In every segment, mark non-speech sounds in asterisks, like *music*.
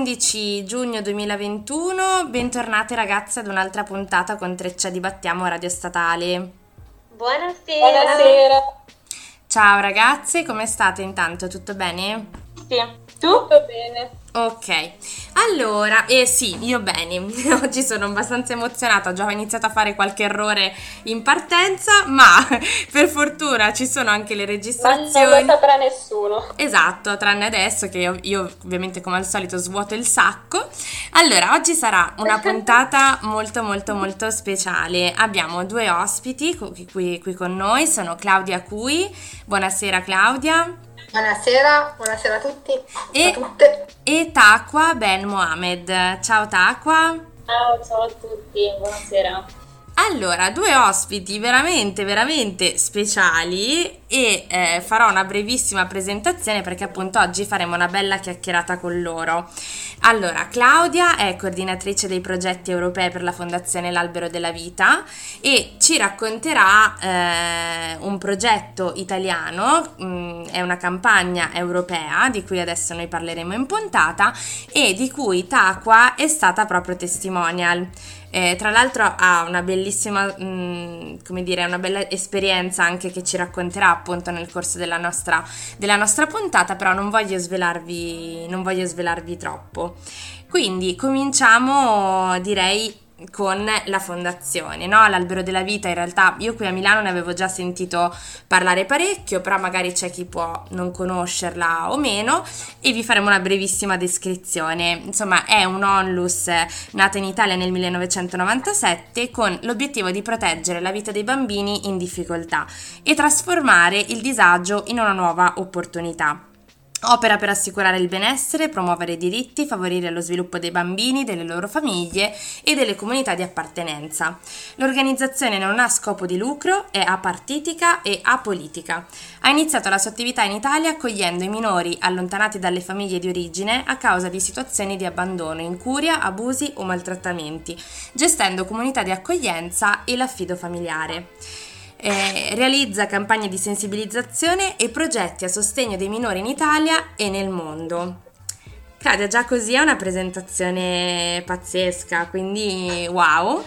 Venerdì 11 giugno 2021, bentornate ragazze ad un'altra puntata con Treccia Dibattiamo Radio Statale. Buonasera. Buonasera. Ciao ragazze, come state intanto? Tutto bene? Sì. Tu? Tutto bene. Ok, allora, eh sì, io bene, *laughs* oggi sono abbastanza emozionata, già ho iniziato a fare qualche errore in partenza, ma *laughs* per fortuna ci sono anche le Ma registrazioni. non lo saprà nessuno. Esatto, tranne adesso che io, io ovviamente come al solito svuoto il sacco. Allora, oggi sarà una *laughs* puntata molto molto molto speciale. Abbiamo due ospiti qui- qui con noi, sono Claudia Cui. Buonasera Claudia. Buonasera, buonasera a tutti E- a tutte. E Takwa Ben Mohamed. Ciao Takwa. Ciao, ciao a tutti, buonasera. Allora, due ospiti veramente, veramente speciali e eh, farò una brevissima presentazione perché appunto oggi faremo una bella chiacchierata con loro. Allora, Claudia è coordinatrice dei progetti europei per la Fondazione L'Albero della Vita e ci racconterà eh, un progetto italiano, mh, è una campagna europea di cui adesso noi parleremo in puntata e di cui Takwa è stata proprio testimonial. Eh, tra l'altro ha una bellissima, mh, come dire, una bella esperienza anche che ci racconterà appunto nel corso della nostra, della nostra puntata, però non voglio svelarvi, non voglio svelarvi troppo. Quindi cominciamo, direi, con la fondazione, no? L'Albero della Vita, in realtà io qui a Milano ne avevo già sentito parlare parecchio, però magari c'è chi può non conoscerla o meno e vi faremo una brevissima descrizione. Insomma, è un onlus nata in Italia nel 1997 con l'obiettivo di proteggere la vita dei bambini in difficoltà e trasformare il disagio in una nuova opportunità. Opera per assicurare il benessere, promuovere i diritti, favorire lo sviluppo dei bambini, delle loro famiglie e delle comunità di appartenenza. L'organizzazione non ha scopo di lucro, è apartitica e apolitica. Ha iniziato la sua attività in Italia accogliendo i minori allontanati dalle famiglie di origine a causa di situazioni di abbandono, incuria, abusi o maltrattamenti, gestendo comunità di accoglienza e l'affido familiare. Eh, realizza campagne di sensibilizzazione e progetti a sostegno dei minori in Italia e nel mondo. Claudia, già così è una presentazione pazzesca, quindi wow.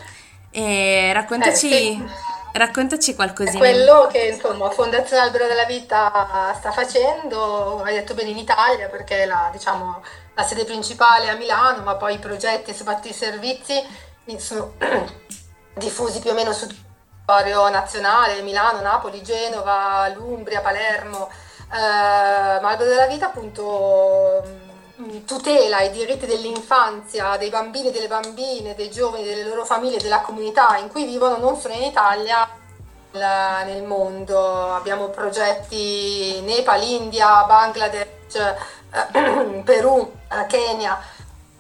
Eh, raccontaci, Eh, sì. raccontaci qualcosina. quello che insomma Fondazione Albero della Vita sta facendo, hai detto bene in Italia perché la, diciamo, la sede principale è a Milano, ma poi i progetti e soprattutto i servizi sono *clears throat* diffusi più o meno su territorio nazionale, Milano, Napoli, Genova, l'Umbria, Palermo, eh, ma Albero della Vita appunto mh, tutela i diritti dell'infanzia, dei bambini e delle bambine, dei giovani, delle loro famiglie, della comunità in cui vivono non solo in Italia, la- nel mondo. Abbiamo progetti in Nepal, India, Bangladesh, eh, *clears throat* Perù, eh, Kenya,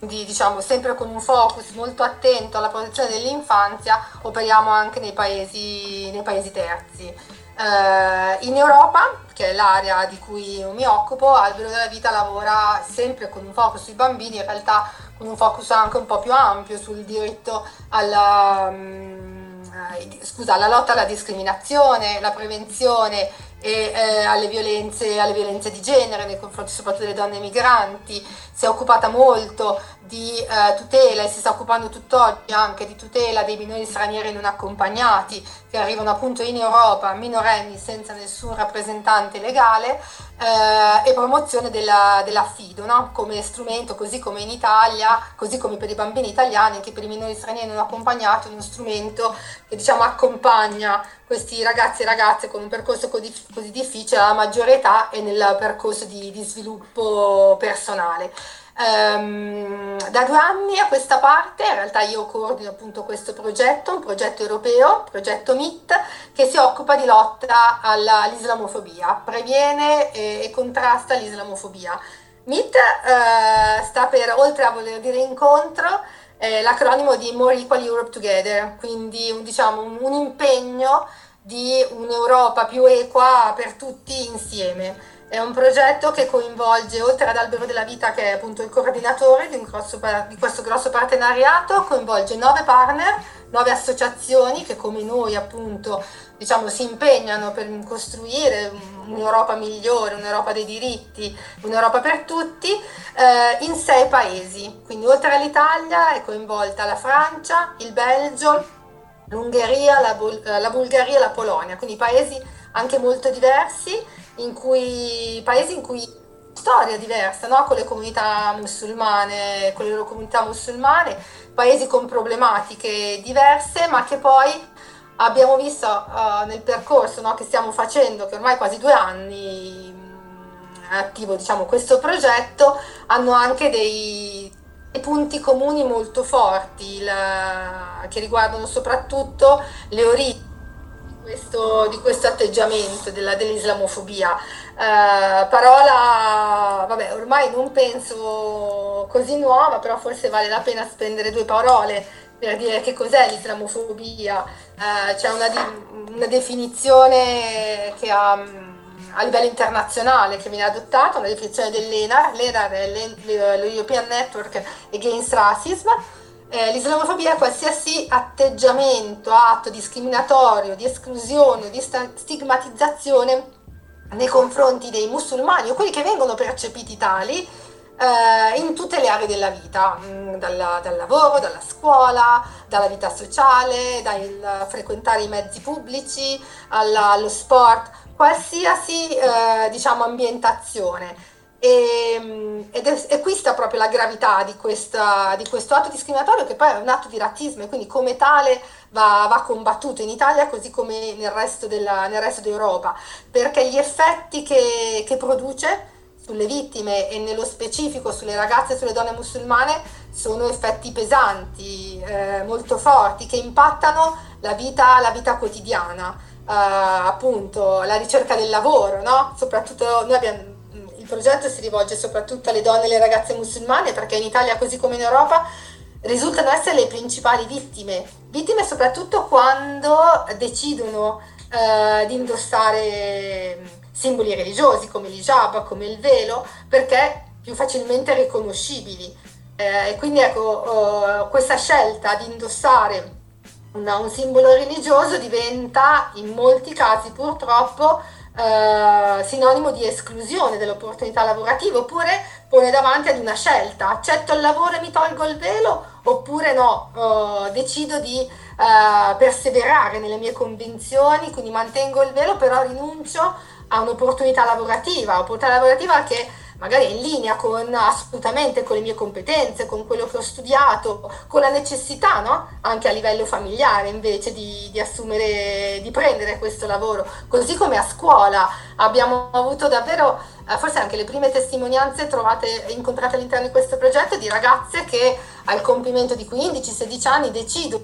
quindi diciamo sempre con un focus molto attento alla protezione dell'infanzia, operiamo anche nei paesi, nei paesi terzi. Eh, in Europa, che è l'area di cui io mi occupo, Albero della Vita lavora sempre con un focus sui bambini, in realtà con un focus anche un po' più ampio sul diritto alla, eh, scusa, alla lotta alla discriminazione, la prevenzione e eh, alle, violenze, alle violenze di genere nei confronti soprattutto delle donne migranti. Si è occupata molto di eh, tutela e si sta occupando tutt'oggi anche di tutela dei minori stranieri non accompagnati che arrivano appunto in Europa minorenni senza nessun rappresentante legale eh, e promozione della- dell'affido no? come strumento, così come in Italia, così come per i bambini italiani, che per i minori stranieri non accompagnati, uno strumento che diciamo accompagna questi ragazzi e ragazze con un percorso così, così difficile alla maggiore età e nel percorso di, di sviluppo personale. Ehm, da due anni a questa parte, in realtà io coordino appunto questo progetto, un progetto europeo, progetto MIT, che si occupa di lotta alla- all'islamofobia, previene e, e contrasta l'islamofobia. MIT eh, sta per, oltre a voler dire incontro, è l'acronimo di More Equal Europe Together, quindi un, diciamo, un, un impegno di un'Europa più equa per tutti insieme. È un progetto che coinvolge, oltre ad Albero della Vita, che è appunto il coordinatore di, grosso, di questo grosso partenariato, coinvolge nove partner, nove associazioni che come noi appunto diciamo, si impegnano per costruire un'Europa migliore, un'Europa dei diritti, un'Europa per tutti, eh, in sei paesi. Quindi oltre all'Italia è coinvolta la Francia, il Belgio, l'Ungheria, la, Bul- la Bulgaria e la Polonia, quindi paesi anche molto diversi in cui, paesi in cui storia diversa, no? con le comunità musulmane, con le loro comunità musulmane, paesi con problematiche diverse, ma che poi abbiamo visto uh, nel percorso no, che stiamo facendo, che ormai quasi due anni mm, è attivo diciamo, questo progetto, hanno anche dei, dei punti comuni molto forti, la, che riguardano soprattutto le origini questo, di questo atteggiamento della, dell'islamofobia. Uh, parola, vabbè, ormai non penso così nuova, però forse vale la pena spendere due parole per dire che cos'è l'islamofobia. Uh, c'è una, una, definizione che ha a livello internazionale che viene adottata, una definizione dell'ENAR, l'ENAR è l'European Network Against Racism, eh, l'islamofobia è qualsiasi atteggiamento, atto discriminatorio, di esclusione di stigmatizzazione nei confronti dei musulmani o quelli che vengono percepiti tali eh, in tutte le aree della vita, mh, mm, dal, dal, lavoro, dalla scuola, dalla vita sociale, dal frequentare i mezzi pubblici, alla, allo sport, qualsiasi eh, diciamo, ambientazione. E, ehm, ed è, e, qui sta proprio la gravità di, questa, di, questo atto discriminatorio che poi è un atto di razzismo e quindi come tale va, va combattuto in Italia così come nel resto, della, nel resto d'Europa, perché gli effetti che, che produce sulle vittime e nello specifico sulle ragazze e sulle donne musulmane sono effetti pesanti, eh, molto forti, che impattano la vita, la vita quotidiana. Uh, appunto la ricerca del lavoro, no? Soprattutto noi abbiamo il progetto si rivolge soprattutto alle donne e alle ragazze musulmane perché in Italia, così come in Europa, risultano essere le principali vittime. Vittime soprattutto quando decidono eh, di indossare simboli religiosi come l'hijab, come il velo, perché più facilmente riconoscibili. Eh, e quindi ecco, eh, questa scelta di indossare una, un simbolo religioso diventa in molti casi purtroppo eh, sinonimo di esclusione dell'opportunità lavorativa oppure pone davanti ad una scelta, accetto il lavoro e mi tolgo il velo oppure no, uh, decido di uh, perseverare nelle mie convinzioni, quindi mantengo il velo però rinuncio a un'opportunità lavorativa, opportunità lavorativa che magari è in linea con assolutamente con le mie competenze, con quello che ho studiato, con la necessità, no? anche a livello familiare invece di, di, assumere, di prendere questo lavoro. Così come a scuola abbiamo avuto davvero, eh, forse anche le prime testimonianze trovate, incontrate all'interno di questo progetto di ragazze che al compimento di 15-16 anni decidono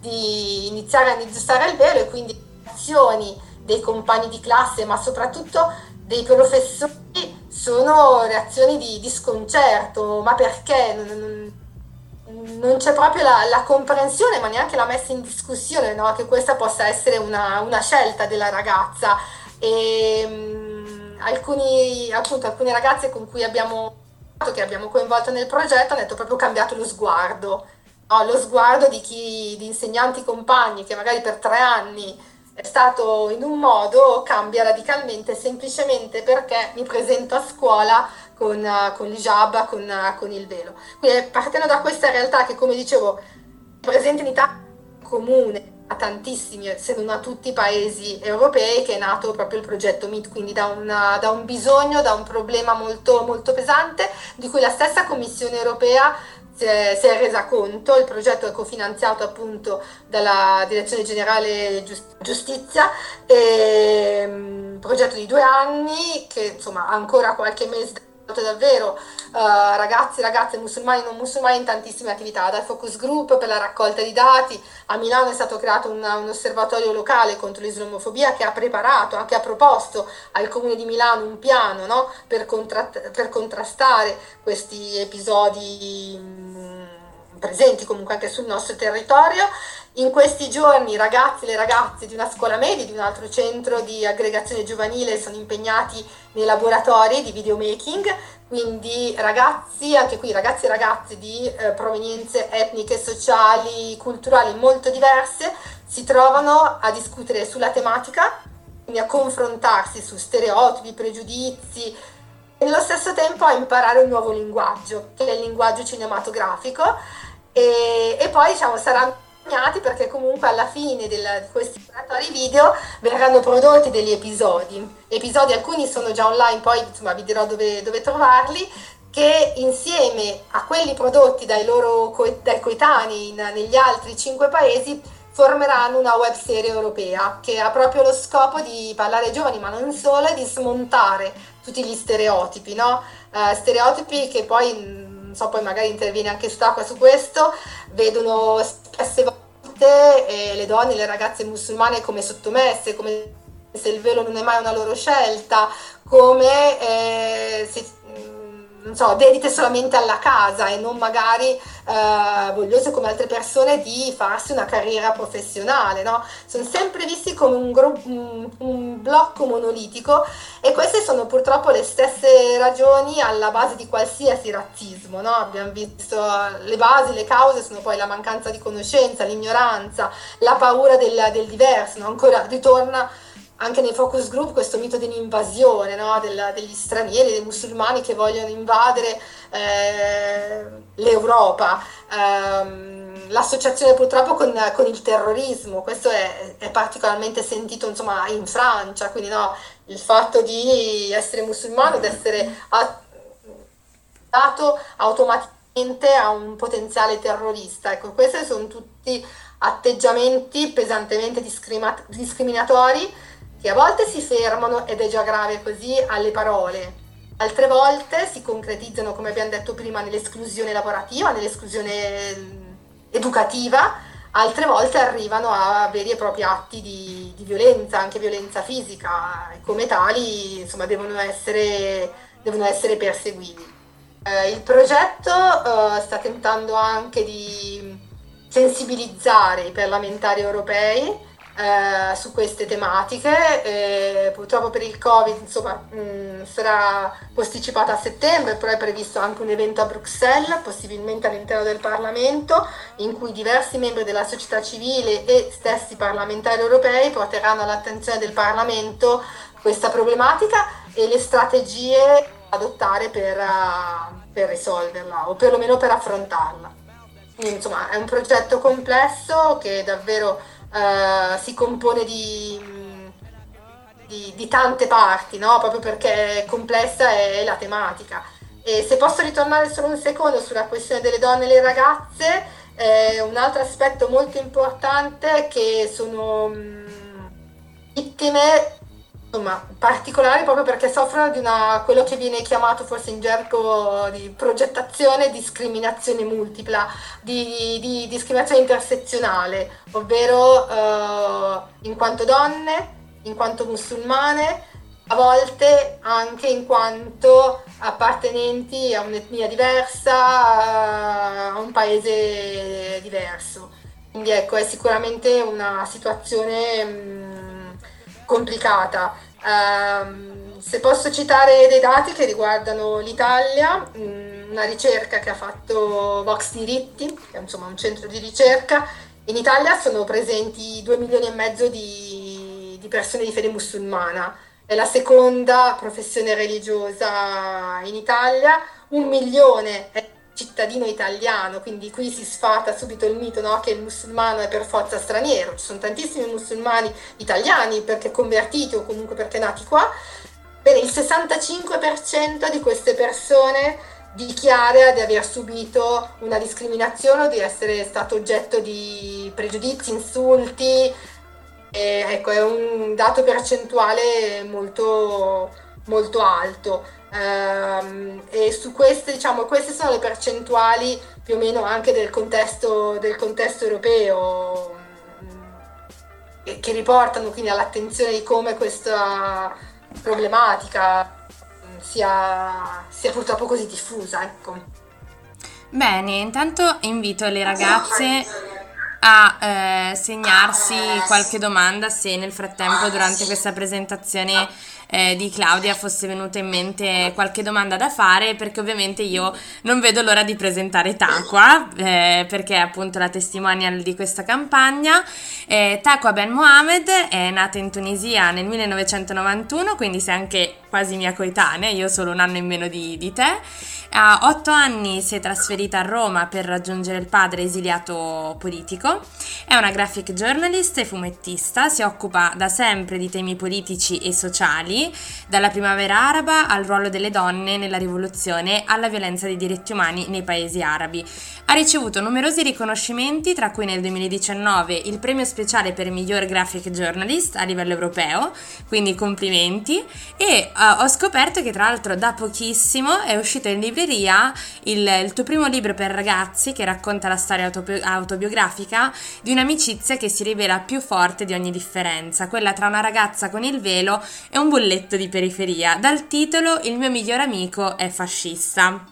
di iniziare a indossare il velo e quindi azioni dei compagni di classe, ma soprattutto dei professori sono reazioni di, di sconcerto, ma perché? Non, non c'è proprio la, la, comprensione, ma neanche la messa in discussione no? che questa possa essere una, una scelta della ragazza. E, um, alcuni, appunto, alcune ragazze con cui abbiamo, che abbiamo coinvolto nel progetto hanno detto proprio cambiato lo sguardo, no? lo sguardo di chi, di insegnanti compagni che magari per tre anni è stato in un modo cambia radicalmente semplicemente perché mi presento a scuola con, uh, con l'hijab, con, uh, con il velo. Quindi partendo da questa realtà che come dicevo è presente in Italia comune a tantissimi, se non a tutti i paesi europei, che è nato proprio il progetto MIT, quindi da, una, da un bisogno, da un problema molto, molto pesante, di cui la stessa Commissione europea si è, si è, resa conto, il progetto è cofinanziato appunto dalla Direzione Generale Giustizia, e, um, progetto di due anni che insomma ha ancora qualche mese davvero uh, ragazzi, ragazze musulmani e non musulmani in tantissime attività, dal focus group per la raccolta di dati, a Milano è stato creato un, un osservatorio locale contro l'islamofobia che ha preparato, anche ha proposto al comune di Milano un piano no, per, contra- per, contrastare questi episodi presenti comunque anche sul nostro territorio. In questi giorni i ragazzi e le ragazze di una scuola media, di un altro centro di aggregazione giovanile sono impegnati nei laboratori di videomaking, quindi ragazzi, anche qui ragazzi e ragazze di eh, provenienze etniche, sociali, culturali molto diverse, si trovano a discutere sulla tematica, quindi a confrontarsi su stereotipi, pregiudizi, e nello stesso tempo a imparare un nuovo linguaggio, che è il linguaggio cinematografico, e, e poi diciamo, saranno perché comunque alla fine del, di questi laboratori video verranno prodotti degli episodi. Episodi alcuni sono già online, poi insomma vi dirò dove, dove trovarli, che insieme a quelli prodotti dai loro dai coetanei in, negli altri cinque paesi formeranno una web serie europea che ha proprio lo scopo di parlare ai giovani, ma non solo, e di smontare tutti gli stereotipi, no? Uh, stereotipi che poi non so, poi magari interviene anche Stacqua su questo, vedono spesse volte eh, le donne, le ragazze musulmane come sottomesse, come se il velo non è mai una loro scelta, come eh, si, non so, dedite solamente alla casa e non magari eh, vogliose come altre persone di farsi una carriera professionale, no? Sono sempre visti come un, gro- un, blocco monolitico e queste sono purtroppo le stesse ragioni alla base di qualsiasi razzismo, no? Abbiamo visto le basi, le cause sono poi la mancanza di conoscenza, l'ignoranza, la paura del, del diverso, no? Ancora ritorna anche nei focus group questo mito dell'invasione no? Del, degli stranieri, dei musulmani che vogliono invadere eh, l'Europa, eh, l'associazione purtroppo con, con, il terrorismo, questo è, è particolarmente sentito insomma, in Francia, quindi no, il fatto di essere musulmano, di essere dato automaticamente a un potenziale terrorista, ecco, questi sono tutti atteggiamenti pesantemente discriminatori che a volte si fermano, ed è già grave così, alle parole, altre volte si concretizzano, come abbiamo detto prima, nell'esclusione lavorativa, nell'esclusione mm, educativa, altre volte arrivano a veri e propri atti di, di violenza, anche violenza fisica, e come tali insomma, devono, essere, devono essere perseguiti. Eh, il progetto eh, sta tentando anche di sensibilizzare i parlamentari europei eh, su queste tematiche. Eh, purtroppo per il Covid insomma, mh, mm, sarà posticipata a settembre, però è previsto anche un evento a Bruxelles, possibilmente all'interno del Parlamento, in cui diversi membri della società civile e stessi parlamentari europei porteranno all'attenzione del Parlamento questa problematica e le strategie adottare per, uh, per risolverla o perlomeno per affrontarla. Quindi, insomma, è un progetto complesso che davvero uh, si compone di, di, di tante parti, no? proprio perché complessa è la tematica. E se posso ritornare solo un secondo sulla questione delle donne e le ragazze, eh, un altro aspetto molto importante è che sono mh, vittime insomma, particolari proprio perché soffrono di una, quello che viene chiamato forse in gergo di progettazione discriminazione multipla, di, di discriminazione intersezionale, ovvero eh, in quanto donne, in quanto musulmane, a volte anche in quanto appartenenti a un'etnia diversa, a un paese diverso. Quindi ecco, è sicuramente una situazione mh, complicata. Um, se posso citare dei dati che riguardano l'Italia, um, una ricerca che ha fatto Vox Diritti, che è insomma un centro di ricerca, in Italia sono presenti 2 milioni e mezzo di, di persone di fede musulmana, è la seconda professione religiosa in Italia, un milione è cittadino italiano, quindi qui si sfata subito il mito no? che il musulmano è per forza straniero, ci sono tantissimi musulmani italiani perché convertiti o comunque perché nati qua, bene, il 65% di queste persone dichiara di aver subito una discriminazione o di essere stato oggetto di pregiudizi, insulti, e, ecco è un dato percentuale molto, molto alto. Um, e su queste, diciamo, queste sono le percentuali più o meno anche del contesto, del contesto europeo um, che riportano quindi all'attenzione di come questa problematica sia, sia purtroppo così diffusa. Ecco. Bene, intanto invito le ragazze a eh, segnarsi qualche domanda se nel frattempo durante questa presentazione eh, di Claudia fosse venuta in mente qualche domanda da fare perché ovviamente io non vedo l'ora di presentare Taqua eh, perché è appunto la testimonial di questa campagna. Eh, Taqua Ben Mohamed è nata in Tunisia nel 1991 quindi sei anche quasi mia coetanea, io solo un anno in meno di, di te. A otto anni si è trasferita a Roma per raggiungere il padre esiliato politico. È una graphic journalist e fumettista, si occupa da sempre di temi politici e sociali, dalla primavera araba al ruolo delle donne nella rivoluzione alla violenza dei diritti umani nei paesi arabi. Ha ricevuto numerosi riconoscimenti, tra cui nel 2019 il premio speciale per miglior graphic journalist a livello europeo, quindi complimenti, e uh, ho scoperto che tra l'altro da pochissimo è uscito in libreria il, il tuo primo libro per ragazzi che racconta la storia autobi- autobiografica di un'amicizia che si rivela più forte di ogni differenza, quella tra una ragazza con il velo e un bulletto di periferia. Dal titolo Il mio migliore amico è fascista.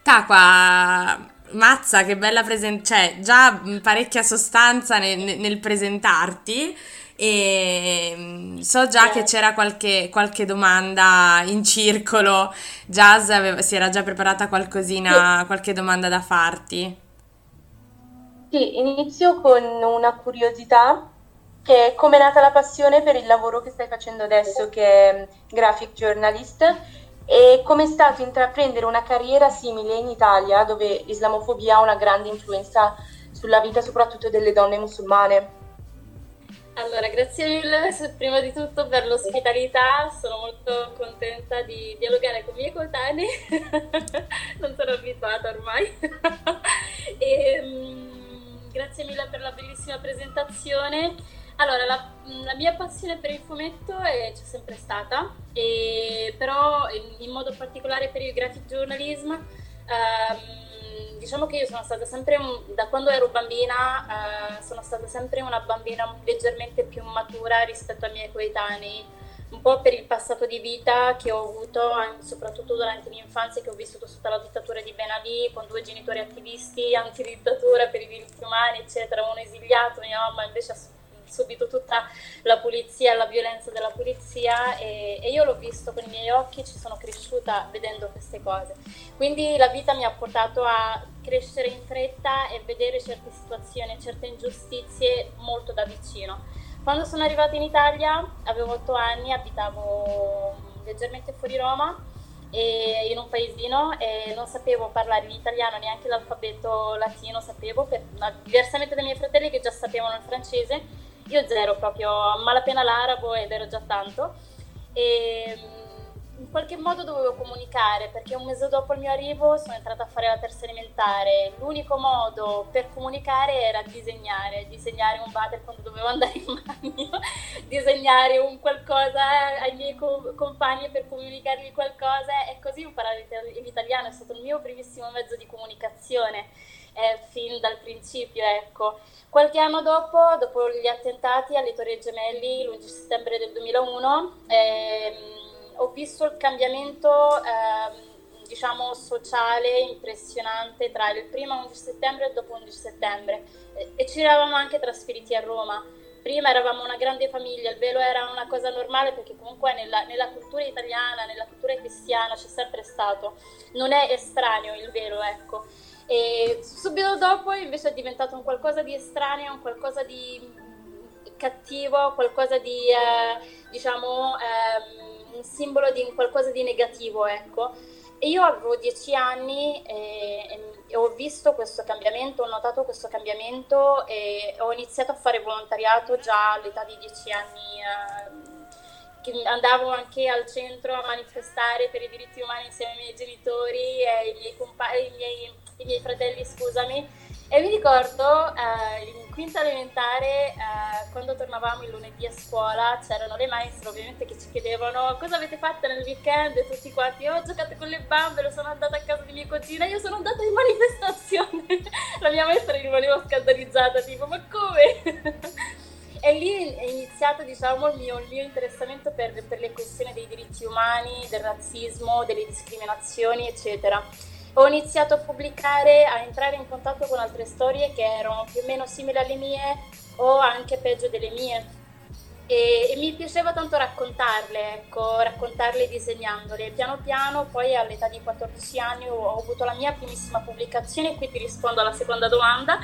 Taqua, mazza, che bella presentazione, cioè già parecchia sostanza nel, nel presentarti e mm, so già che c'era qualche, qualche domanda in circolo, Jazz aveva, si era già preparata qualcosina, qualche domanda da farti. Sì, inizio con una curiosità, che come è nata la passione per il lavoro che stai facendo adesso, che è graphic journalist, e come è stato intraprendere una carriera simile in Italia, dove l'islamofobia ha una grande influenza sulla vita soprattutto delle donne musulmane. Allora, grazie mille *laughs* prima di tutto per l'ospitalità, sono molto contenta di dialogare con i miei coetanei, *laughs* non sono abituata ormai. *laughs* e, um, grazie mille per la bellissima presentazione. Allora, la, la, mia passione per il fumetto è, c'è sempre stata, e, però in, in, modo particolare per il graphic journalism. Um, diciamo che io sono stata sempre, un, da quando ero bambina, eh, sono stata sempre una bambina leggermente più matura rispetto ai miei coetanei, un po' per il passato di vita che ho avuto, soprattutto durante l'infanzia, che ho vissuto sotto la dittatura di Ben Ali, con due genitori attivisti anti-dittatura per i diritti umani, eccetera, uno esiliato, mia mamma invece ha subito tutta la pulizia, la violenza della pulizia e, e, io l'ho visto con i miei occhi, ci sono cresciuta vedendo queste cose. Quindi la vita mi ha portato a crescere in fretta e vedere certe situazioni, certe ingiustizie molto da vicino. Quando sono arrivata in Italia avevo otto anni, abitavo leggermente fuori Roma in un paesino e non sapevo parlare l'italiano neanche l'alfabeto latino sapevo per, diversamente dai miei fratelli che già sapevano il francese io zero proprio, malapena l'arabo ed ero già tanto. E mm, in qualche modo dovevo comunicare perché un mese dopo il mio arrivo sono entrata a fare la terza elementare. L'unico modo per comunicare era disegnare, disegnare un water quando dovevo andare in bagno, *laughs* disegnare un qualcosa ai miei co- compagni per comunicargli qualcosa e così imparare l'italiano è stato il mio primissimo mezzo di comunicazione eh, fin dal principio, ecco. Qualche anno dopo, dopo gli attentati alle Torri Gemelli, l'11 settembre del 2001, ehm, ho visto il cambiamento, ehm, diciamo, sociale impressionante tra il primo 11 settembre e il dopo 11 settembre. E, e ci eravamo anche trasferiti a Roma. Prima eravamo una grande famiglia, il velo era una cosa normale perché comunque nella, nella cultura italiana, nella cultura cristiana c'è sempre stato. Non è estraneo il velo, ecco. E subito dopo invece è diventato un qualcosa di estraneo, un qualcosa di cattivo, qualcosa di, eh, diciamo, eh, un simbolo di qualcosa di negativo, ecco. E io avevo dieci anni e, e, ho visto questo cambiamento, ho notato questo cambiamento e ho iniziato a fare volontariato già all'età di dieci anni. Eh, andavo anche al centro a manifestare per i diritti umani insieme ai miei genitori e i miei, compa- i miei i miei fratelli, scusami. E mi ricordo eh, in quinta elementare, eh, quando tornavamo il lunedì a scuola, c'erano le maestre ovviamente che ci chiedevano cosa avete fatto nel weekend e tutti quanti, oh, ho giocato con le bambole, sono andata a casa di mia cugina, io sono andata in manifestazione. *laughs* La mia maestra rimaneva scandalizzata, tipo, ma come? *laughs* e lì è iniziato diciamo, il, mio, il mio interessamento per, per, le questioni dei diritti umani, del razzismo, delle discriminazioni, eccetera. Ho iniziato a pubblicare, a entrare in contatto con altre storie che erano più o meno simili alle mie o anche peggio delle mie. E, e, mi piaceva tanto raccontarle, ecco, raccontarle disegnandole. Piano piano, poi all'età di 14 anni ho, ho avuto la mia primissima pubblicazione, qui ti rispondo alla seconda domanda.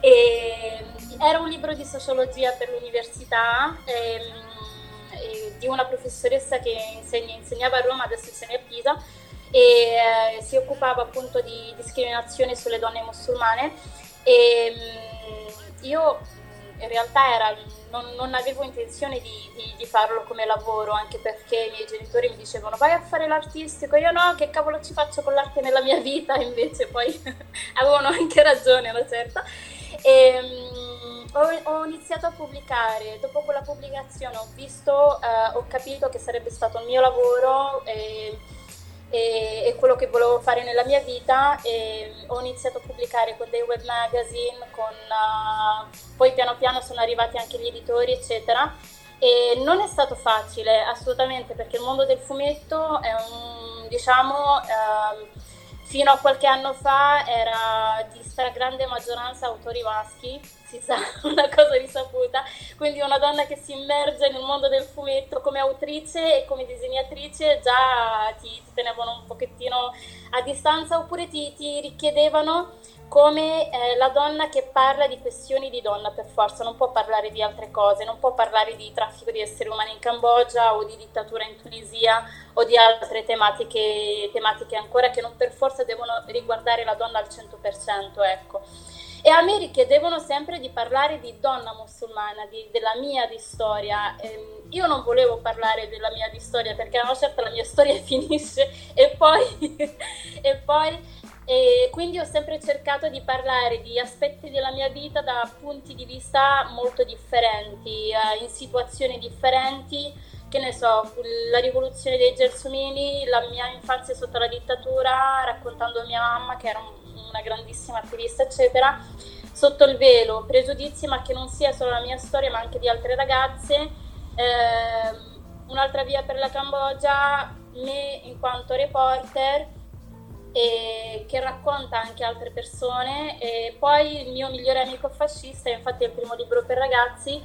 E, era un libro di sociologia per l'università. E, ehm, di una professoressa che insegna, insegnava a Roma, adesso insegna a Pisa, e eh, si occupava appunto di discriminazione sulle donne musulmane. E mh, io in realtà era, non, non, avevo intenzione di, di, di, farlo come lavoro, anche perché i miei genitori mi dicevano vai a fare l'artistico, io no, che cavolo ci faccio con l'arte nella mia vita, *laughs* invece poi *laughs* avevano anche ragione una certa. E, ho, ho, iniziato a pubblicare, dopo quella pubblicazione ho visto, uh, ho capito che sarebbe stato il mio lavoro. E, e, e, quello che volevo fare nella mia vita e ho iniziato a pubblicare con dei web magazine, con, uh, poi piano piano sono arrivati anche gli editori eccetera. E non è stato facile assolutamente perché il mondo del fumetto è un diciamo uh, fino a qualche anno fa era di stragrande maggioranza autori maschi, si sa, *laughs* una cosa risaputa, quindi una donna che si immerge nel mondo del fumetto come autrice e come disegnatrice già ti, ti tenevano un pochettino a distanza oppure ti, ti richiedevano come eh, la donna che parla di questioni di donna per forza, non può parlare di altre cose, non può parlare di traffico di esseri umani in Cambogia o di dittatura in Tunisia o di altre tematiche, tematiche ancora che non per forza devono riguardare la donna al 100%. Ecco. E a me richiedevano sempre di parlare di donna musulmana, di, della mia di storia. Ehm, io non volevo parlare della mia di storia perché a una certa la mia storia *laughs* finisce e poi, *laughs* e poi e quindi ho sempre cercato di parlare di aspetti della mia vita da punti di vista molto differenti, eh, in situazioni differenti, che ne so, la rivoluzione dei gelsomini, la mia infanzia sotto la dittatura, raccontando mia mamma che era una grandissima attivista, eccetera, sotto il velo, pregiudizi, ma che non sia solo la mia storia, ma anche di altre ragazze. Eh, un'altra via per la Cambogia, me in quanto reporter che racconta anche altre persone e poi il mio migliore amico fascista, infatti è il primo libro per ragazzi,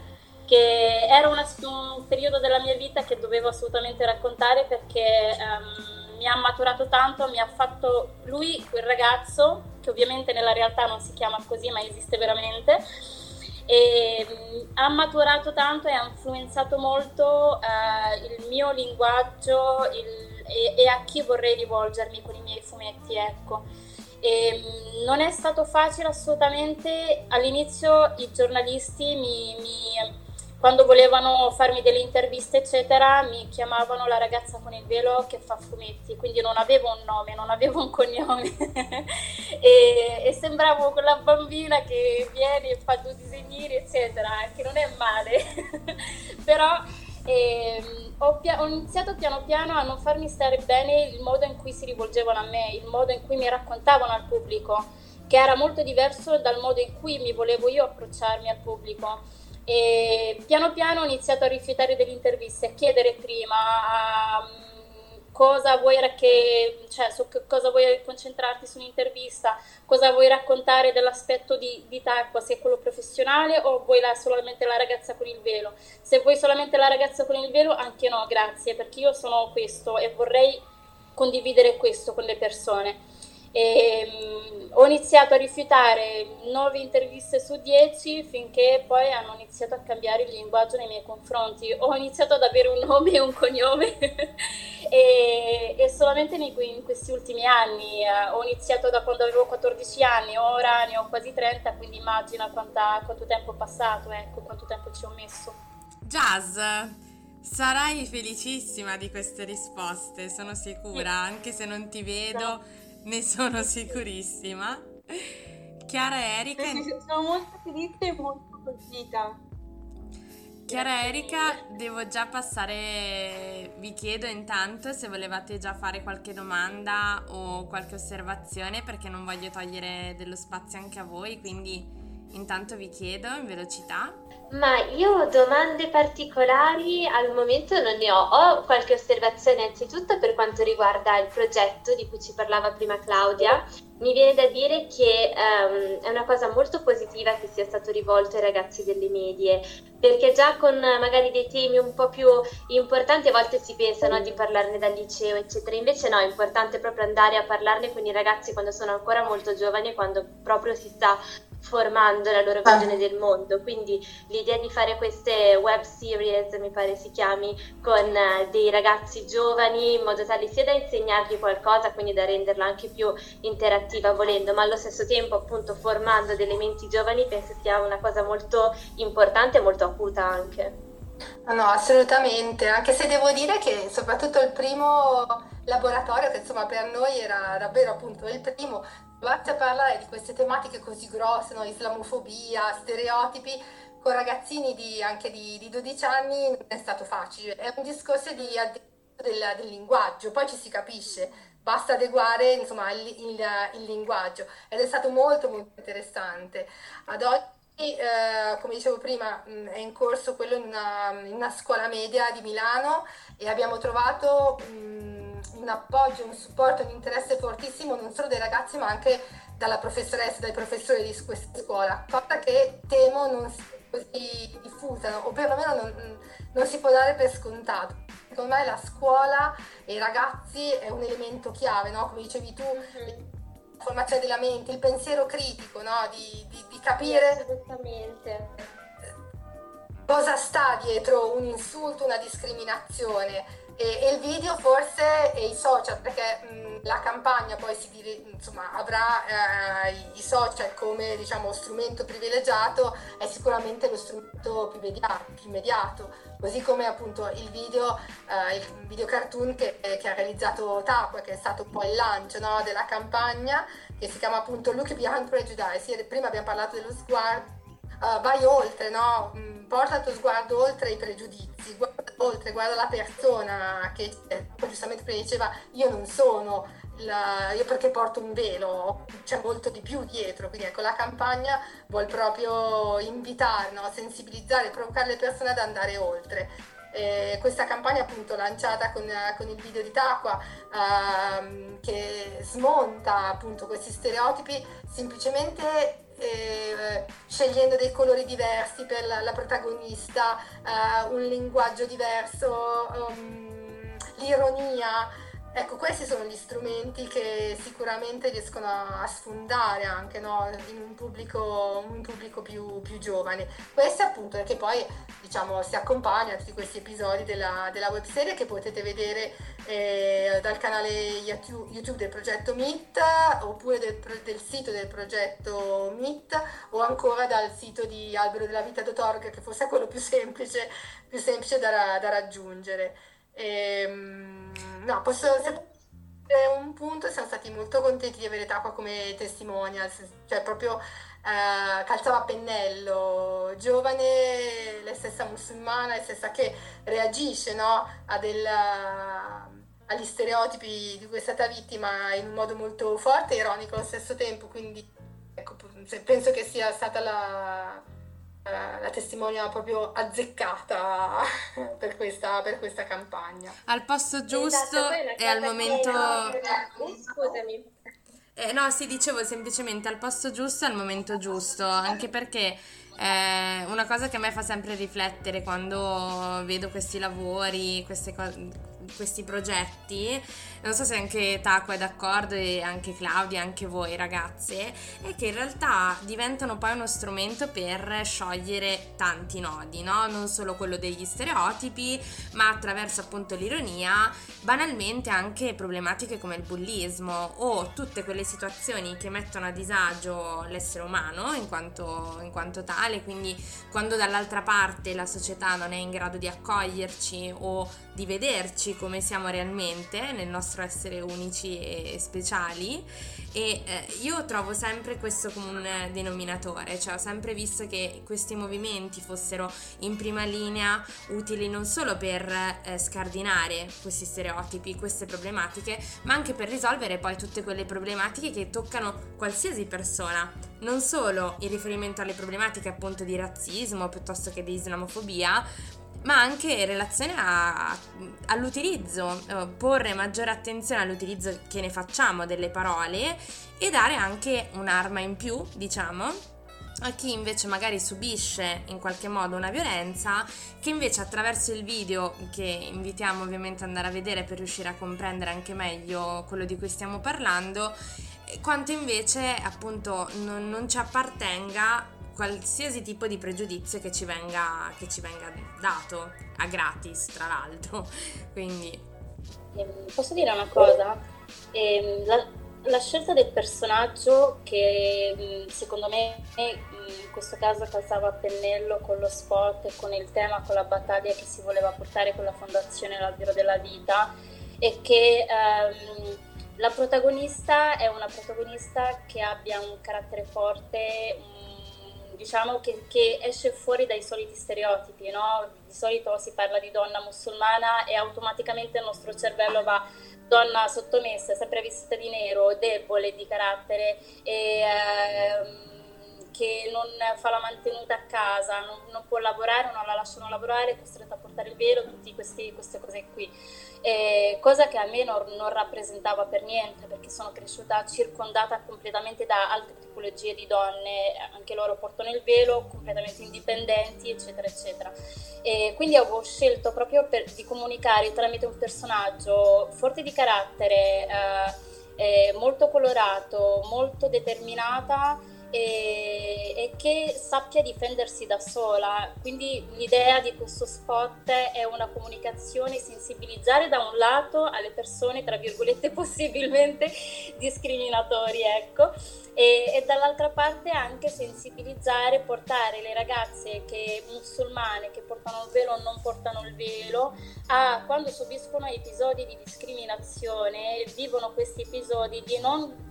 che era una, un periodo della mia vita che dovevo assolutamente raccontare perché um, mi ha maturato tanto, mi ha fatto lui, quel ragazzo, che ovviamente nella realtà non si chiama così ma esiste veramente, e um, ha maturato tanto e ha influenzato molto uh, il mio linguaggio, il e, e a chi vorrei rivolgermi con i miei fumetti, ecco. E, ehm, non è stato facile assolutamente, all'inizio i giornalisti mi, mi, quando volevano farmi delle interviste eccetera mi chiamavano la ragazza con il velo che fa fumetti, quindi non avevo un nome, non avevo un cognome. *laughs* E, e, sembravo quella bambina che viene e fa due disegnini eccetera, che non è male, *laughs* però e mm, ho, pia- ho, iniziato piano piano a non farmi stare bene il modo in cui si rivolgevano a me, il modo in cui mi raccontavano al pubblico, che era molto diverso dal modo in cui mi volevo io approcciarmi al pubblico. E piano piano ho iniziato a rifiutare delle interviste, a chiedere prima, a cosa vuoi, che, cioè, su cosa vuoi concentrarti su un'intervista, cosa vuoi raccontare dell'aspetto di, di Tacqua, se è quello professionale o vuoi la, solamente la ragazza con il velo. Se vuoi solamente la ragazza con il velo, anche no, grazie, perché io sono questo e vorrei condividere questo con le persone. E, um, ho iniziato a rifiutare 9 interviste su 10 finché poi hanno iniziato a cambiare il linguaggio nei miei confronti. Ho iniziato ad avere un nome e un cognome *laughs* e, e, solamente in, in, questi ultimi anni, eh, ho iniziato da quando avevo 14 anni, ora ne ho quasi 30, quindi immagina quanta, quanto tempo è passato, ecco, quanto tempo ci ho messo. Jazz, sarai felicissima di queste risposte, sono sicura, anche se non ti vedo ne sono sicurissima. Chiara e Erika. Sono molto felice e molto colpita. Chiara e Erika, devo già passare, vi chiedo intanto se volevate già fare qualche domanda o qualche osservazione perché non voglio togliere dello spazio anche a voi, quindi intanto vi chiedo in velocità. Ma io domande particolari al momento non ne ho. Ho qualche osservazione anzitutto per quanto riguarda il progetto di cui ci parlava prima Claudia. Mi viene da dire che um, è una cosa molto positiva che sia stato rivolto ai ragazzi delle medie, perché già con magari dei temi un po' più importanti a volte si pensa no, di parlarne dal liceo, eccetera. Invece no, è importante proprio andare a parlarne con i ragazzi quando sono ancora molto giovani quando proprio si sta formando la loro ah. visione del mondo. Quindi l'idea di fare queste web series, mi pare si chiami, con eh, dei ragazzi giovani in modo tale sia da insegnargli qualcosa, quindi da renderla anche più interattiva volendo, ma allo stesso tempo appunto formando delle menti giovani penso sia una cosa molto importante e molto acuta anche. No, assolutamente, anche se devo dire che soprattutto il primo laboratorio, che insomma per noi era davvero appunto il primo, Basta parlare di queste tematiche così grosse, no? islamofobia, stereotipi, con ragazzini di, anche di, di, 12 anni non è stato facile. È un discorso di del, del linguaggio, poi ci si capisce, basta adeguare insomma, il, il, il, linguaggio ed è stato molto molto interessante. Ad oggi, eh, come dicevo prima, è in corso quello in una, in una, scuola media di Milano e abbiamo trovato... Mh, un appoggio, un supporto, un interesse fortissimo non solo dai ragazzi ma anche dalla professoressa, dai professori di questa scuola, cosa che temo non sia così diffusa o perlomeno non, non si può dare per scontato. Secondo me la scuola e i ragazzi è un elemento chiave, no? come dicevi tu, mm-hmm. la formazione della mente, il pensiero critico, no? di, di, di capire... Assolutamente cosa sta dietro un insulto, una discriminazione e, e, il video forse e i social, perché mh, la campagna poi si insomma, avrà eh, i social come diciamo, strumento privilegiato, è sicuramente lo strumento più immediato, più immediato. così come appunto il video, eh, il video cartoon che, che, ha realizzato Taqua, che è stato un po' il lancio no, della campagna, che si chiama appunto Look Behind Prejudice. Prima abbiamo parlato dello sguardo, uh, vai oltre, no? porta il tuo sguardo oltre i pregiudizi, guarda oltre, guarda la persona che giustamente prima diceva io non sono, la, io perché porto un velo, c'è molto di più dietro, quindi ecco la campagna vuole proprio invitare, no? sensibilizzare, provocare le persone ad andare oltre. Eh, questa campagna appunto lanciata con, con il video di Taqua ehm, che smonta appunto questi stereotipi semplicemente eh, scegliendo dei colori diversi per la, la protagonista, eh, un linguaggio diverso, um, l'ironia. Ecco, questi sono gli strumenti che sicuramente riescono a, sfondare anche no, in un pubblico, un pubblico più, più, giovane. Questi appunto perché poi diciamo, si accompagna a tutti questi episodi della, della webserie che potete vedere eh, dal canale YouTube del progetto Meet oppure del, del, sito del progetto Meet o ancora dal sito di albero della vita.org che forse è quello più semplice, più semplice da, da raggiungere. Ehm, no, posso un punto siamo stati molto contenti di avere Taqua come testimonial, cioè proprio eh, calzava a pennello, giovane, lei stessa musulmana, lei stessa che reagisce no, a del, agli stereotipi di cui è stata vittima in un modo molto forte e ironico allo stesso tempo, quindi ecco, penso che sia stata la, la testimonia proprio azzeccata *laughs* per questa, per questa campagna. Al posto giusto esatto, e al momento... Che... Scusami. Eh, no, sì, dicevo semplicemente al posto giusto e al momento giusto, anche perché è una cosa che a me fa sempre riflettere quando vedo questi lavori, queste cose questi progetti, non so se anche Taco è d'accordo e anche Claudia, anche voi ragazze, è che in realtà diventano poi uno strumento per sciogliere tanti nodi, no? Non solo quello degli stereotipi, ma attraverso appunto l'ironia, banalmente anche problematiche come il bullismo o tutte quelle situazioni che mettono a disagio l'essere umano in quanto, in quanto tale, quindi quando dall'altra parte la società non è in grado di accoglierci o di vederci come siamo realmente nel nostro essere unici e speciali. E eh, io trovo sempre questo come un denominatore, cioè ho sempre visto che questi movimenti fossero in prima linea utili non solo per eh, scardinare questi stereotipi, queste problematiche, ma anche per risolvere poi tutte quelle problematiche che toccano qualsiasi persona. Non solo in riferimento alle problematiche appunto di razzismo piuttosto che di islamofobia, ma anche in relazione a, all'utilizzo, eh, porre maggiore attenzione all'utilizzo che ne facciamo delle parole e dare anche un'arma in più, diciamo, a chi invece magari subisce in qualche modo una violenza, che invece attraverso il video, che invitiamo ovviamente ad andare a vedere per riuscire a comprendere anche meglio quello di cui stiamo parlando, quanto invece appunto non, non ci appartenga qualsiasi tipo di pregiudizio che ci venga, che ci venga dato a gratis, tra l'altro. *laughs* Quindi. Ehm, posso dire una cosa? Ehm, la, la, scelta del personaggio che mm, secondo me mm, in questo caso calzava a pennello con lo spot e con il tema, con la battaglia che si voleva portare con la fondazione L'Albero della Vita è che ehm, la protagonista è una protagonista che abbia un carattere forte, un diciamo che, che, esce fuori dai soliti stereotipi, no? Di solito si parla di donna musulmana e automaticamente il nostro cervello va donna sottomessa, sempre vestita di nero, debole di carattere e ehm, che non fa la mantenuta a casa, non, non, può lavorare, non la lasciano lavorare, è costretta a portare il velo, tutte queste cose qui eh, cosa che a me non, non, rappresentava per niente perché sono cresciuta circondata completamente da altre tipologie di donne, anche loro portano il velo, completamente indipendenti, eccetera, eccetera. E quindi avevo scelto proprio per, di comunicare tramite un personaggio forte di carattere, eh, eh, molto colorato, molto determinata e, e, che sappia difendersi da sola. Quindi l'idea di questo spot è una comunicazione, sensibilizzare da un lato alle persone, tra virgolette, *laughs* possibilmente discriminatori, ecco, e, e dall'altra parte anche sensibilizzare, portare le ragazze che, musulmane che portano il velo o non portano il velo a quando subiscono episodi di discriminazione, vivono questi episodi di non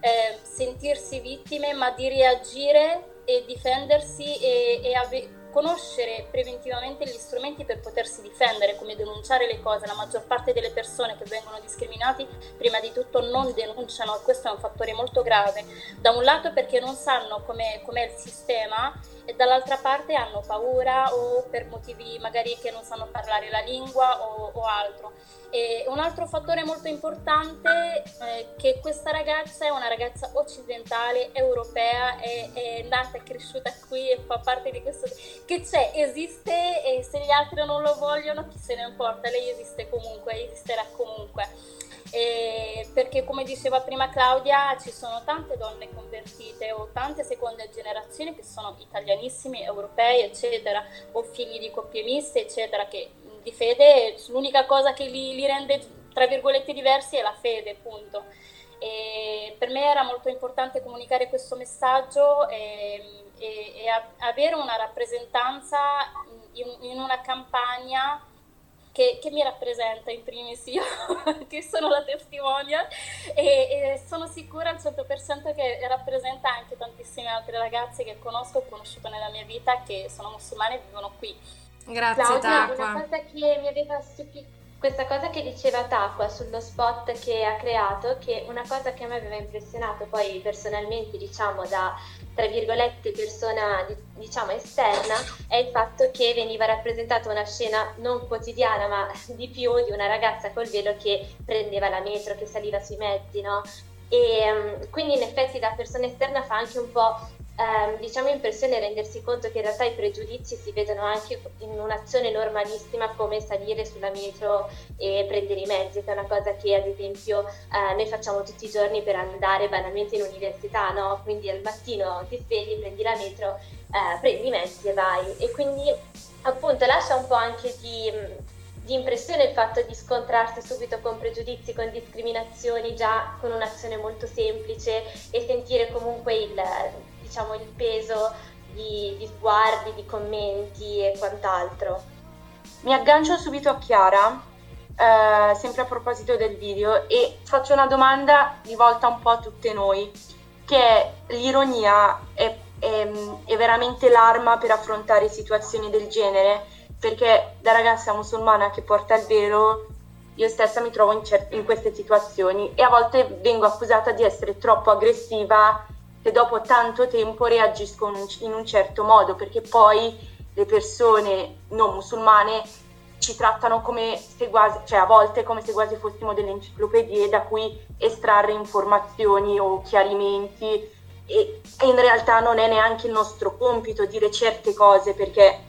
eh, sentirsi vittime, ma di reagire e difendersi e, e ave- conoscere preventivamente gli strumenti per potersi difendere, come denunciare le cose. La maggior parte delle persone che vengono discriminate prima di tutto non denunciano e questo è un fattore molto grave. Da un lato perché non sanno com'è, com'è il sistema e dall'altra parte hanno paura o per motivi magari che non sanno parlare la lingua o, o altro. E un altro fattore molto importante è che questa ragazza è una ragazza occidentale, europea, è, è nata e cresciuta qui e fa parte di questo che c'è, esiste e se gli altri non lo vogliono chi se ne importa, lei esiste comunque, esisterà comunque. E perché come diceva prima Claudia ci sono tante donne convertite o tante seconde generazioni che sono italianissimi, europei eccetera o figli di coppie miste eccetera che di fede l'unica cosa che li, li rende tra virgolette diversi è la fede appunto e per me era molto importante comunicare questo messaggio e, e, e avere una rappresentanza in, in una campagna che, che, mi rappresenta in primis io, *laughs* che sono la testimonia e, e, sono sicura al 100% che rappresenta anche tantissime altre ragazze che conosco, ho conosciuto nella mia vita, che sono musulmane e vivono qui. Grazie Claudia, Tacqua. Una cosa che mi aveva stupito questa cosa che diceva Tacqua sullo spot che ha creato, che una cosa che a me aveva impressionato poi personalmente, diciamo da tra virgolette persona diciamo esterna, è il fatto che veniva rappresentata una scena non quotidiana, ma di più di una ragazza col velo che prendeva la metro, che saliva sui mezzi, no? E um, quindi in effetti da persona esterna fa anche un po' ehm, diciamo impressione rendersi conto che in realtà i pregiudizi si vedono anche in un'azione normalissima come salire sulla metro e prendere i mezzi, che è una cosa che ad esempio eh, noi facciamo tutti i giorni per andare banalmente in università, no? Quindi al mattino ti svegli, prendi la metro, eh, prendi i mezzi e vai. E quindi appunto lascia un po' anche di di impressione il fatto di scontrarsi subito con pregiudizi, con discriminazioni già con un'azione molto semplice e sentire comunque il, diciamo, il peso di, di sguardi, di commenti e quant'altro. Mi aggancio subito a Chiara, eh, sempre a proposito del video, e faccio una domanda rivolta un po' a tutte noi, che è l'ironia è, è, è veramente l'arma per affrontare situazioni del genere? Perché da ragazza musulmana che porta il velo io stessa mi trovo in, cer- in, queste situazioni e a volte vengo accusata di essere troppo aggressiva se dopo tanto tempo reagiscono in un certo modo, perché poi le persone non musulmane ci trattano come se quasi, cioè a volte come se quasi fossimo delle enciclopedie da cui estrarre informazioni o chiarimenti e, e in realtà non è neanche il nostro compito dire certe cose perché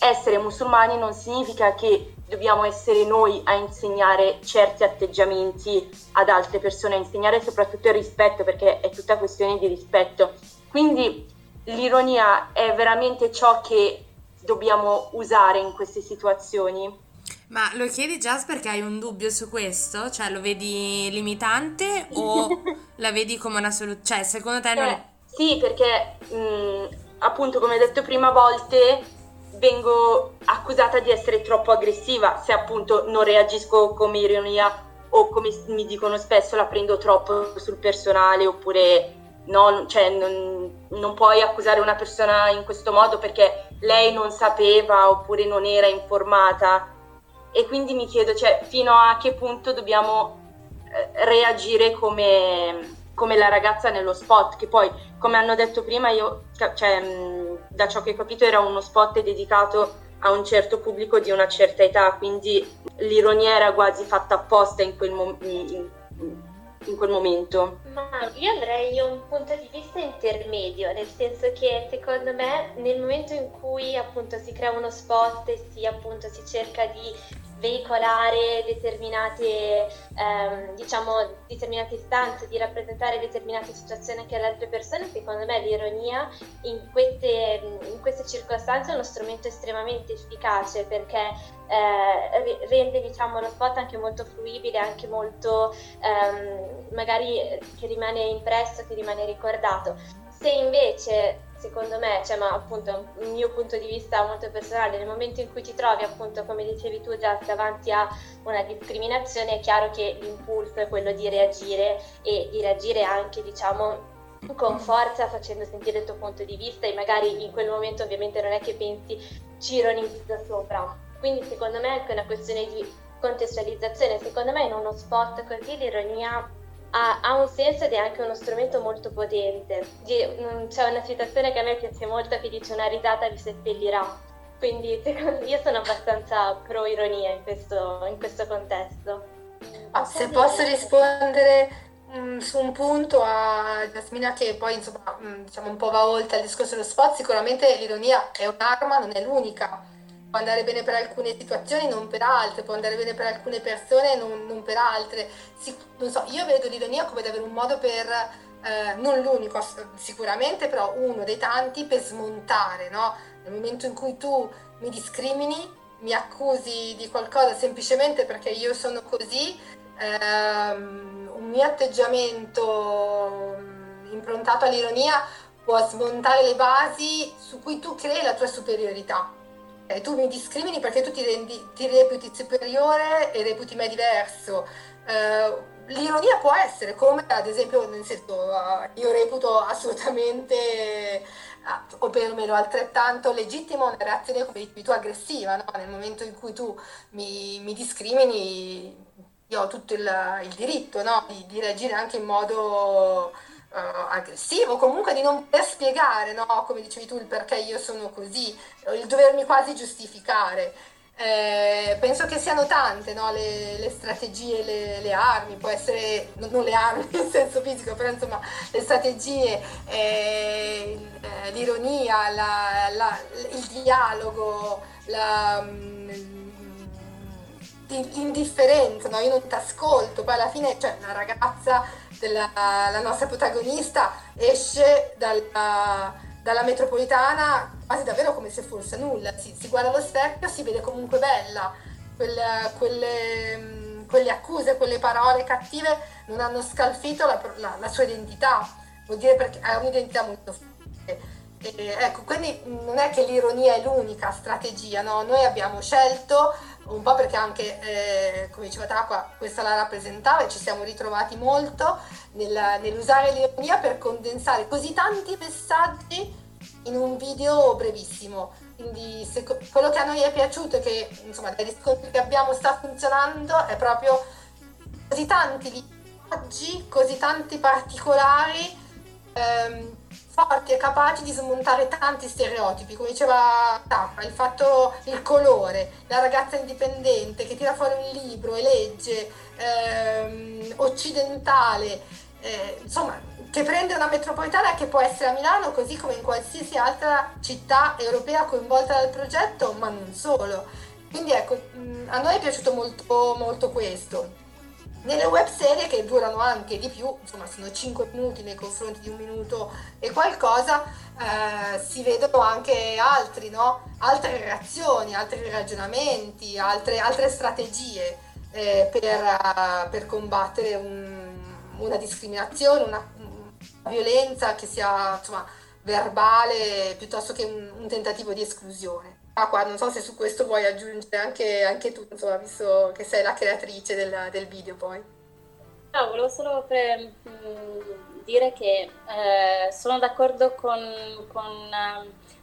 essere musulmani non significa che dobbiamo essere noi a insegnare certi atteggiamenti ad altre persone, a insegnare soprattutto il rispetto, perché è tutta questione di rispetto. Quindi l'ironia è veramente ciò che dobbiamo usare in queste situazioni. Ma lo chiedi già perché hai un dubbio su questo? Cioè lo vedi limitante o *laughs* la vedi come una soluzione? Cioè secondo te non. Eh, sì, perché mh, appunto come detto prima a volte vengo accusata di essere troppo aggressiva se appunto non reagisco come ironia o come mi dicono spesso la prendo troppo sul personale oppure no, cioè non, non puoi accusare una persona in questo modo perché lei non sapeva oppure non era informata. E quindi mi chiedo cioè, fino a che punto dobbiamo eh, reagire come, come la ragazza nello spot che poi come hanno detto prima io cioè, da ciò che ho capito era uno spot dedicato a un certo pubblico di una certa età, quindi l'ironia era quasi fatta apposta in quel, mo- in, in quel momento. Ma io avrei un punto di vista intermedio, nel senso che secondo me nel momento in cui appunto si crea uno spot e si appunto si cerca di veicolare determinate, ehm, diciamo, determinate istanze, di rappresentare determinate situazioni che alle altre persone, secondo me l'ironia in queste, in queste circostanze è uno strumento estremamente efficace perché eh, rende diciamo, lo spot anche molto fruibile, anche molto ehm, magari che rimane impresso, che rimane ricordato. Se invece secondo me, cioè, ma appunto un mio punto di vista molto personale, nel momento in cui ti trovi appunto, come dicevi tu già, davanti a una discriminazione, è chiaro che l'impulso è quello di reagire e di reagire anche, diciamo, con forza facendo sentire il tuo punto di vista e magari in quel momento ovviamente non è che pensi ci ironizza sopra. Quindi secondo me è anche una questione di contestualizzazione, secondo me in uno spot così l'ironia ha, ha, un senso ed è anche uno strumento molto potente. Mm, c'è una citazione che a me piace molto che dice una risata vi seppellirà. Quindi *laughs* secondo, io sono abbastanza pro ironia in questo, in questo contesto. Ah, se posso rispondere mh, mm, su un punto a Jasmina che poi insomma mh, mm, diciamo un po' va oltre il discorso dello spot, sicuramente l'ironia è un'arma, non è l'unica può andare bene per alcune situazioni, non per altre, può andare bene per alcune persone, non, non per altre. Si, non so, io vedo l'ironia come davvero un modo per, eh, non l'unico sicuramente, però uno dei tanti per smontare, no? Nel momento in cui tu mi discrimini, mi accusi di qualcosa semplicemente perché io sono così, ehm, un mio atteggiamento mm, improntato all'ironia può smontare le basi su cui tu crei la tua superiorità eh, tu mi discrimini perché tu ti, rendi, ti reputi superiore e reputi me diverso. Eh, l'ironia può essere come ad esempio nel senso uh, io reputo assolutamente uh, o perlomeno altrettanto legittima una reazione come dici tu aggressiva no? nel momento in cui tu mi, mi discrimini io ho tutto il, il diritto no? di, di, reagire anche in modo uh, aggressivo, comunque di non poter spiegare, no? come dicevi tu, il perché io sono così, il dovermi quasi giustificare. Eh, penso che siano tante no? le, le, strategie, le, le, armi, può essere, non le armi *laughs* in senso fisico, però insomma le strategie, eh, eh l'ironia, la, la, il dialogo, la, mm, l'indifferenza, no? io non ti ascolto, poi alla fine cioè, la ragazza, della, la nostra protagonista esce dalla, dalla, metropolitana quasi davvero come se fosse nulla, si, si guarda allo specchio, si vede comunque bella, quelle, quelle, quelle, accuse, quelle parole cattive non hanno scalfito la, la, la sua identità, vuol dire perché ha un'identità molto forte. E, ecco, quindi non è che l'ironia è l'unica strategia, no? Noi abbiamo scelto un po' perché anche, eh, come diceva Tacqua, questa la rappresentava e ci siamo ritrovati molto nel, nell'usare l'ironia per condensare così tanti messaggi in un video brevissimo. Quindi se, quello che a noi è piaciuto e che insomma dai riscontri che abbiamo sta funzionando è proprio così tanti linguaggi, così tanti particolari ehm, forti e capaci di smontare tanti stereotipi, come diceva Tappa, il fatto, il colore, la ragazza indipendente che tira fuori un libro e legge, ehm, occidentale, eh, insomma, che prende una metropolitana che può essere a Milano così come in qualsiasi altra città europea coinvolta dal progetto, ma non solo. Quindi ecco, a noi è piaciuto molto, molto questo. Nelle web serie che durano anche di più, insomma sono 5 minuti nei confronti di un minuto e qualcosa, eh, si vedono anche altri, no? altre reazioni, altri ragionamenti, altre, altre strategie eh, per, uh, per, combattere un, una discriminazione, una, una, violenza che sia insomma, verbale piuttosto che un, un tentativo di esclusione. Acqua, non so se su questo vuoi aggiungere anche, anche tu, insomma, visto che sei la creatrice del, del video poi. No, volevo solo pre- mm, dire che eh, sono d'accordo con, con,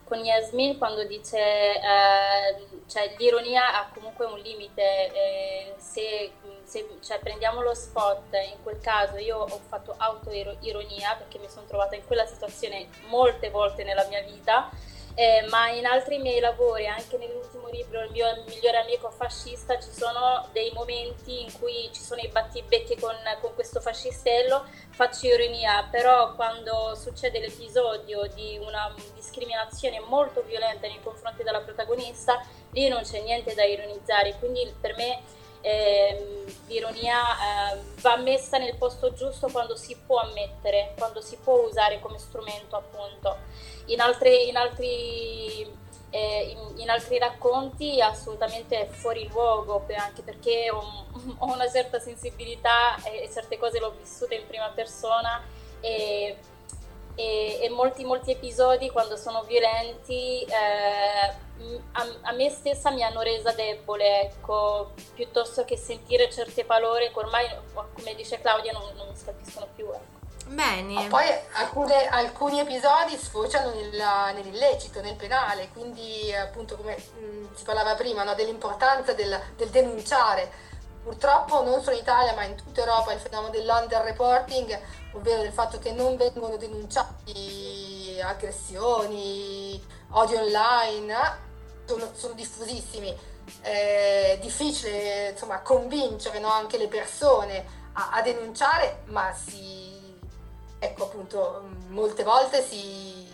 con, Yasmin quando dice eh, cioè, l'ironia ha comunque un limite. Eh, se, se cioè, prendiamo lo spot, in quel caso io ho fatto autoironia perché mi sono trovata in quella situazione molte volte nella mia vita eh, ma in altri miei lavori, anche nell'ultimo libro, Il mio migliore amico fascista, ci sono dei momenti in cui ci sono i battibecchi con, con questo fascistello, faccio ironia, però quando succede l'episodio di una discriminazione molto violenta nei confronti della protagonista, lì non c'è niente da ironizzare, quindi per me eh, l'ironia eh, va messa nel posto giusto quando si può ammettere, quando si può usare come strumento appunto. In altri, in altri, eh, in, in altri racconti assolutamente fuori luogo, anche perché ho, *laughs* ho una certa sensibilità e, certe cose le ho vissute in prima persona e, e, e molti, molti episodi quando sono violenti eh, a, a, me stessa mi hanno resa debole, ecco, piuttosto che sentire certe parole che ormai, come dice Claudia, non, non mi scalpiscono più. Ecco. Bene. poi alcune, alcuni episodi sfociano nella, nell'illecito, nel penale, quindi appunto come mh, si parlava prima no, dell'importanza del, del, denunciare. Purtroppo non solo in Italia ma in tutta Europa il fenomeno dell'underreporting, ovvero del fatto che non vengono denunciati aggressioni, odio online, sono, sono diffusissimi. È difficile insomma, convincere no, anche le persone a, a, denunciare, ma si, ecco appunto, molte volte si,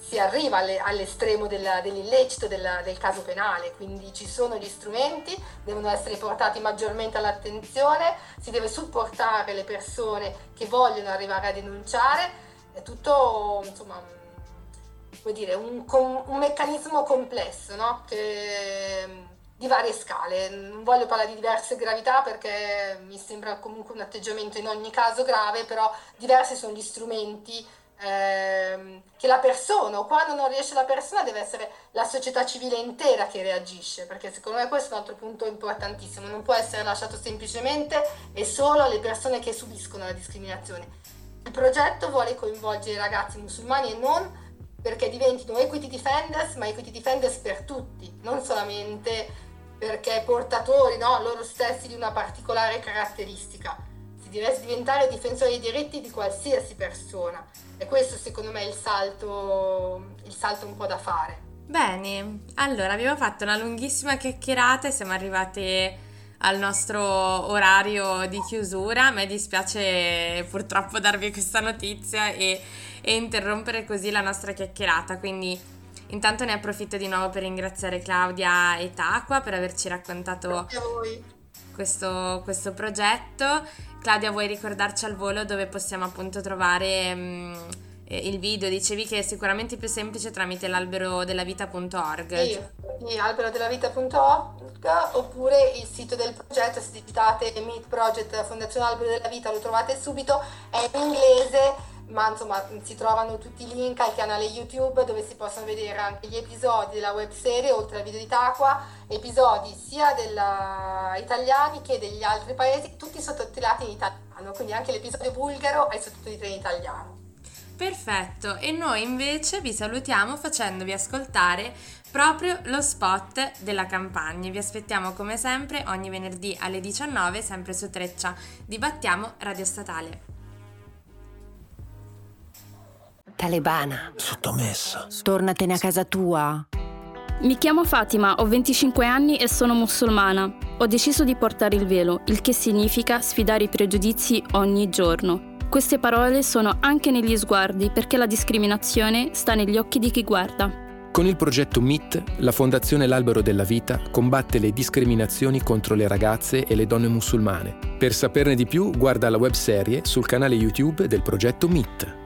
si arriva alle, all'estremo della, dell'illecito della, del caso penale, quindi ci sono gli strumenti, devono essere portati maggiormente all'attenzione, si deve supportare le persone che vogliono arrivare a denunciare, è tutto insomma come dire, un, un meccanismo complesso, no? che, di varie scale. Non voglio parlare di diverse gravità perché mi sembra comunque un atteggiamento in ogni caso grave, però diversi sono gli strumenti ehm, che la persona, o quando non riesce la persona, deve essere la società civile intera che reagisce, perché secondo me questo è un altro punto importantissimo, non può essere lasciato semplicemente e solo alle persone che subiscono la discriminazione. Il progetto vuole coinvolgere i ragazzi musulmani e non perché diventino equity defenders, ma equity defenders per tutti, non solamente perché portatori no, loro stessi di una particolare caratteristica. Si deve diventare difensori dei diritti di qualsiasi persona e questo secondo me è il salto, il salto un po' da fare. Bene, allora abbiamo fatto una lunghissima chiacchierata e siamo arrivate al nostro orario di chiusura. A me dispiace purtroppo darvi questa notizia e e interrompere così la nostra chiacchierata. Quindi intanto ne approfitto di nuovo per ringraziare Claudia e Tacqua per averci raccontato questo, questo, progetto. Claudia, vuoi ricordarci al volo dove possiamo appunto trovare... Mh, mm, il video, dicevi che è sicuramente più semplice tramite l'albero della vita.org. Sì, sì albero della vita.org oppure il sito del progetto, se digitate Meet Project Fondazione Albero della Vita lo trovate subito, è in inglese ma insomma si trovano tutti i link al canale YouTube dove si possono vedere anche gli episodi della web serie oltre al video di Taqua, episodi sia della... italiani che degli altri paesi, tutti sottotitolati in italiano, quindi anche l'episodio bulgaro è sottotitolato in italiano. Perfetto, e noi invece vi salutiamo facendovi ascoltare proprio lo spot della campagna. Vi aspettiamo come sempre ogni venerdì alle 19 sempre su Treccia. Dibattiamo Radio Statale. Talebana. Sottomessa. Tornatene a casa tua. Mi chiamo Fatima, ho 25 anni e sono musulmana. Ho deciso di portare il velo, il che significa sfidare i pregiudizi ogni giorno. Queste parole sono anche negli sguardi perché la discriminazione sta negli occhi di chi guarda. Con il progetto MIT, la Fondazione L'Albero della Vita combatte le discriminazioni contro le ragazze e le donne musulmane. Per saperne di più, guarda la webserie sul canale YouTube del progetto MIT.